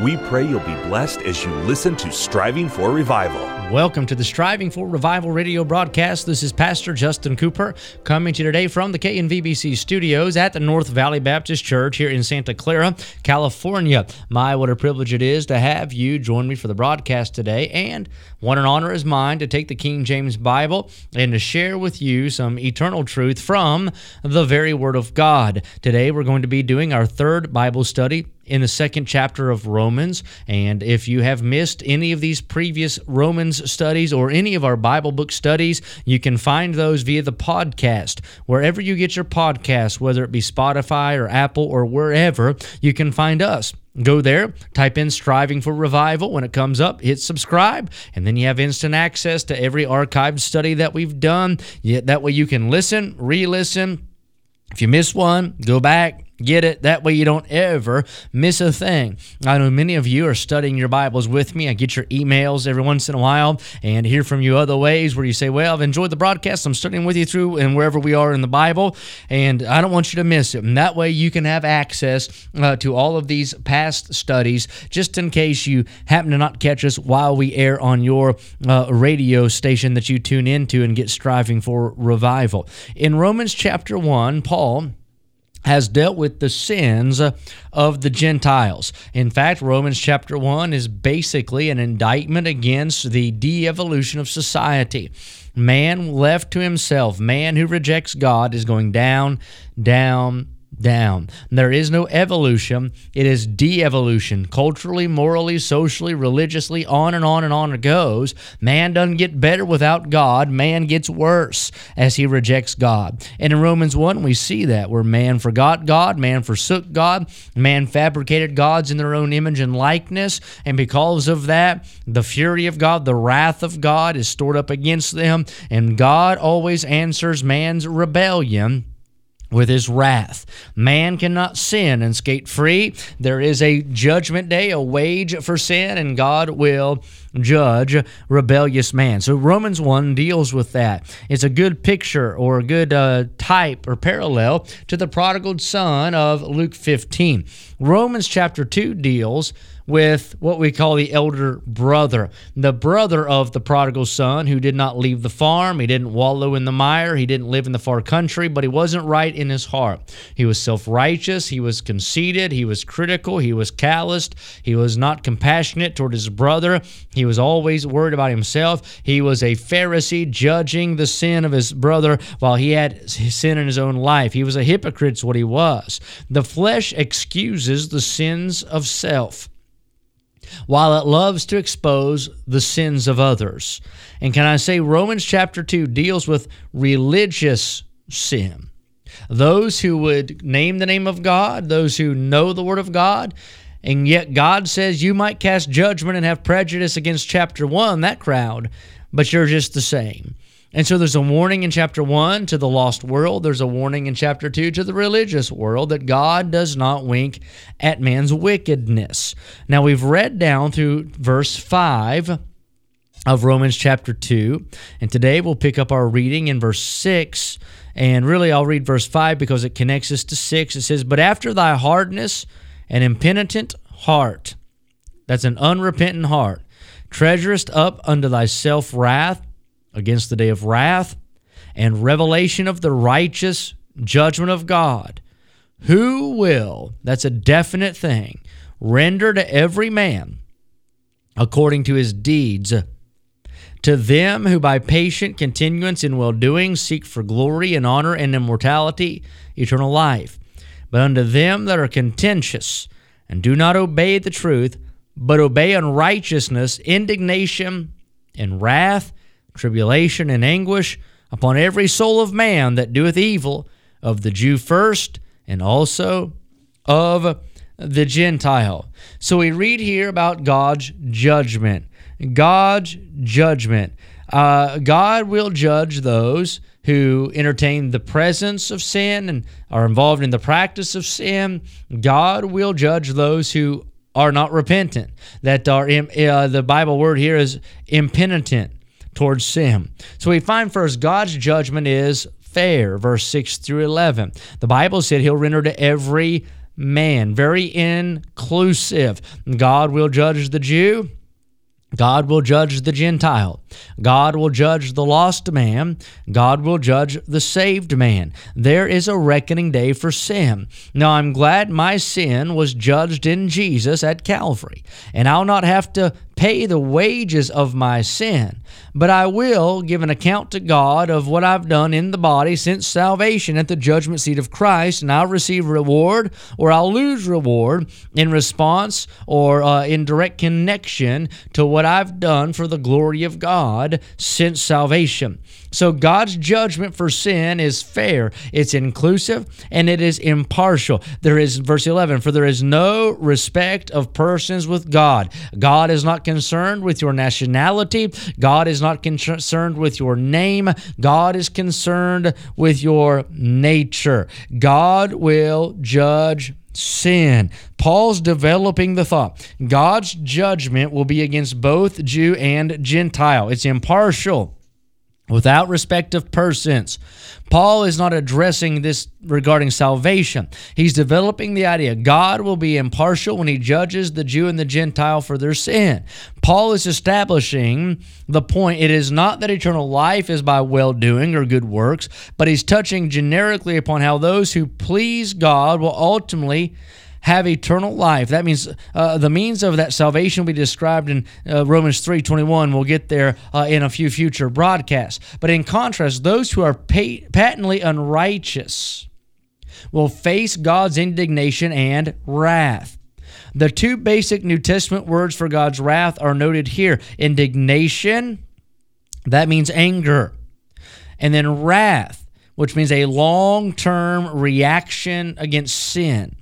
We pray you'll be blessed as you listen to Striving for Revival. Welcome to the Striving for Revival radio broadcast. This is Pastor Justin Cooper coming to you today from the KNVBC studios at the North Valley Baptist Church here in Santa Clara, California. My, what a privilege it is to have you join me for the broadcast today. And what an honor is mine to take the King James Bible and to share with you some eternal truth from the very Word of God. Today we're going to be doing our third Bible study in the second chapter of Romans. And if you have missed any of these previous Romans studies or any of our Bible book studies, you can find those via the podcast. Wherever you get your podcasts, whether it be Spotify or Apple or wherever, you can find us. Go there, type in Striving for Revival. When it comes up, hit subscribe, and then you have instant access to every archived study that we've done. That way you can listen, re listen. If you miss one, go back, Get it? That way you don't ever miss a thing. I know many of you are studying your Bibles with me. I get your emails every once in a while and hear from you other ways where you say, Well, I've enjoyed the broadcast. I'm studying with you through and wherever we are in the Bible, and I don't want you to miss it. And that way you can have access uh, to all of these past studies just in case you happen to not catch us while we air on your uh, radio station that you tune into and get striving for revival. In Romans chapter 1, Paul has dealt with the sins of the Gentiles. In fact, Romans chapter 1 is basically an indictment against the de evolution of society. Man left to himself, man who rejects God, is going down, down, down. There is no evolution, it is de evolution. Culturally, morally, socially, religiously, on and on and on it goes. Man doesn't get better without God, man gets worse as he rejects God. And in Romans 1, we see that where man forgot God, man forsook God, man fabricated gods in their own image and likeness, and because of that, the fury of God, the wrath of God is stored up against them, and God always answers man's rebellion with his wrath. Man cannot sin and skate free. There is a judgment day, a wage for sin, and God will judge rebellious man. So Romans 1 deals with that. It's a good picture or a good uh, type or parallel to the prodigal son of Luke 15. Romans chapter 2 deals with what we call the elder brother, the brother of the prodigal son who did not leave the farm. He didn't wallow in the mire. He didn't live in the far country, but he wasn't right in his heart. He was self righteous. He was conceited. He was critical. He was calloused. He was not compassionate toward his brother. He was always worried about himself. He was a Pharisee judging the sin of his brother while he had sin in his own life. He was a hypocrite, is what he was. The flesh excuses the sins of self while it loves to expose the sins of others. And can I say, Romans chapter 2 deals with religious sin. Those who would name the name of God, those who know the Word of God, and yet God says you might cast judgment and have prejudice against chapter 1, that crowd, but you're just the same. And so there's a warning in chapter 1 to the lost world. There's a warning in chapter 2 to the religious world that God does not wink at man's wickedness. Now we've read down through verse 5 of Romans chapter 2, and today we'll pick up our reading in verse 6. And really, I'll read verse 5 because it connects us to 6. It says, But after thy hardness and impenitent heart, that's an unrepentant heart, treasurest up unto thyself wrath against the day of wrath and revelation of the righteous judgment of God, who will, that's a definite thing, render to every man according to his deeds. To them who by patient continuance in well doing seek for glory and honor and immortality, eternal life. But unto them that are contentious and do not obey the truth, but obey unrighteousness, indignation, and wrath, tribulation and anguish upon every soul of man that doeth evil, of the Jew first, and also of the Gentile. So we read here about God's judgment. God's judgment. Uh, God will judge those who entertain the presence of sin and are involved in the practice of sin. God will judge those who are not repentant, that are uh, the Bible word here is impenitent towards sin. So we find first God's judgment is fair, verse 6 through 11. The Bible said he'll render to every man, very inclusive. God will judge the Jew God will judge the Gentile. God will judge the lost man. God will judge the saved man. There is a reckoning day for sin. Now, I'm glad my sin was judged in Jesus at Calvary, and I'll not have to pay the wages of my sin, but I will give an account to God of what I've done in the body since salvation at the judgment seat of Christ, and I'll receive reward or I'll lose reward in response or uh, in direct connection to what I've done for the glory of God since salvation. So God's judgment for sin is fair, it's inclusive, and it is impartial. There is, verse 11, for there is no respect of persons with God. God is not concerned with your nationality, God is not concerned with your name, God is concerned with your nature. God will judge sin. Paul's developing the thought. God's judgment will be against both Jew and Gentile, it's impartial without respect of persons. Paul is not addressing this regarding salvation. He's developing the idea God will be impartial when he judges the Jew and the Gentile for their sin. Paul is establishing the point it is not that eternal life is by well doing or good works, but he's touching generically upon how those who please God will ultimately have eternal life. That means uh, the means of that salvation will be described in uh, Romans 3.21. We'll get there uh, in a few future broadcasts. But in contrast, those who are patently unrighteous will face God's indignation and wrath. The two basic New Testament words for God's wrath are noted here indignation, that means anger, and then wrath, which means a long term reaction against sin.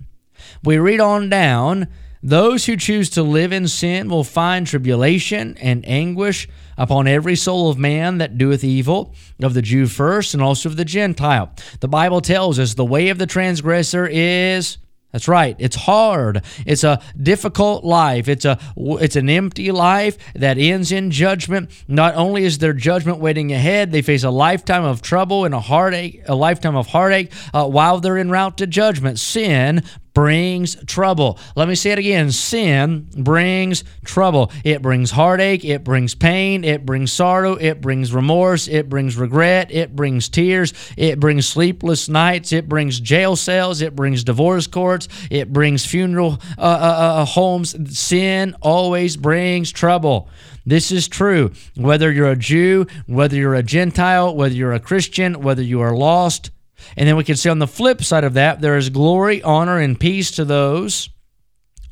We read on down those who choose to live in sin will find tribulation and anguish upon every soul of man that doeth evil, of the Jew first, and also of the Gentile. The Bible tells us the way of the transgressor is that's right. It's hard. It's a difficult life. It's a it's an empty life that ends in judgment. Not only is there judgment waiting ahead, they face a lifetime of trouble and a heartache, a lifetime of heartache uh, while they're en route to judgment. Sin brings trouble. Let me say it again sin brings trouble. It brings heartache, it brings pain, it brings sorrow, it brings remorse, it brings regret, it brings tears, it brings sleepless nights, it brings jail cells, it brings divorce courts, it brings funeral uh, uh, uh, homes. Sin always brings trouble. This is true whether you're a Jew, whether you're a Gentile, whether you're a Christian, whether you are lost and then we can see on the flip side of that, there is glory, honor, and peace to those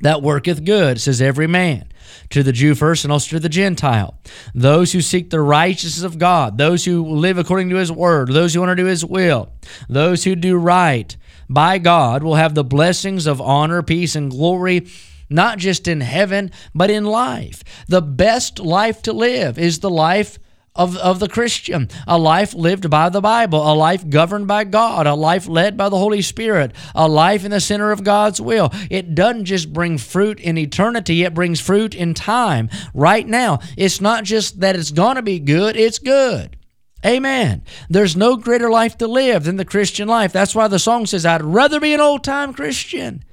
that worketh good, says every man. To the Jew first and also to the Gentile. Those who seek the righteousness of God, those who live according to his word, those who want to do his will, those who do right by God will have the blessings of honor, peace, and glory not just in heaven, but in life. The best life to live is the life of, of the Christian, a life lived by the Bible, a life governed by God, a life led by the Holy Spirit, a life in the center of God's will. It doesn't just bring fruit in eternity, it brings fruit in time. Right now, it's not just that it's going to be good, it's good. Amen. There's no greater life to live than the Christian life. That's why the song says, I'd rather be an old time Christian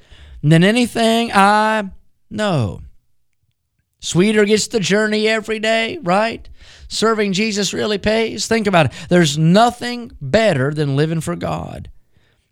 than anything I know. Sweeter gets the journey every day, right? Serving Jesus really pays. Think about it. There's nothing better than living for God.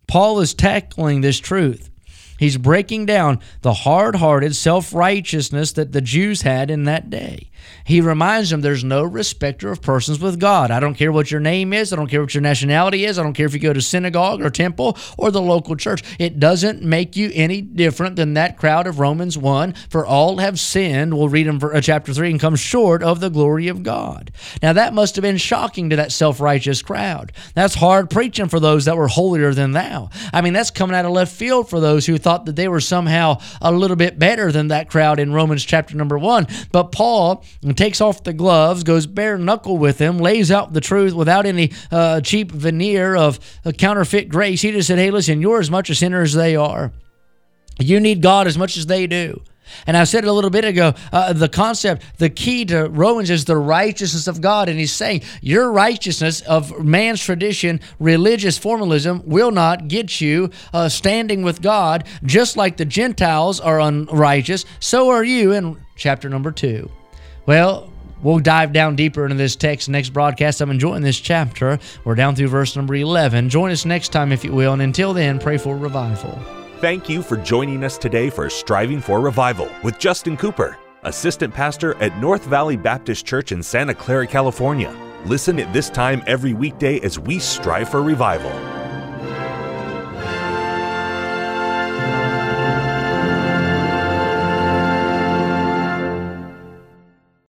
Paul is tackling this truth. He's breaking down the hard hearted self righteousness that the Jews had in that day. He reminds them there's no respecter of persons with God. I don't care what your name is. I don't care what your nationality is. I don't care if you go to synagogue or temple or the local church. It doesn't make you any different than that crowd of Romans 1. For all have sinned, we'll read in uh, chapter 3, and come short of the glory of God. Now, that must have been shocking to that self righteous crowd. That's hard preaching for those that were holier than thou. I mean, that's coming out of left field for those who thought that they were somehow a little bit better than that crowd in Romans chapter number 1. But Paul, and takes off the gloves, goes bare knuckle with him, lays out the truth without any uh, cheap veneer of counterfeit grace. He just said, Hey, listen, you're as much a sinner as they are. You need God as much as they do. And I said it a little bit ago uh, the concept, the key to Romans is the righteousness of God. And he's saying your righteousness of man's tradition, religious formalism, will not get you uh, standing with God, just like the Gentiles are unrighteous. So are you in chapter number two. Well, We'll dive down deeper into this text next broadcast. I'm enjoying this chapter. We're down through verse number 11. Join us next time, if you will. And until then, pray for revival. Thank you for joining us today for Striving for Revival with Justin Cooper, Assistant Pastor at North Valley Baptist Church in Santa Clara, California. Listen at this time every weekday as we strive for revival.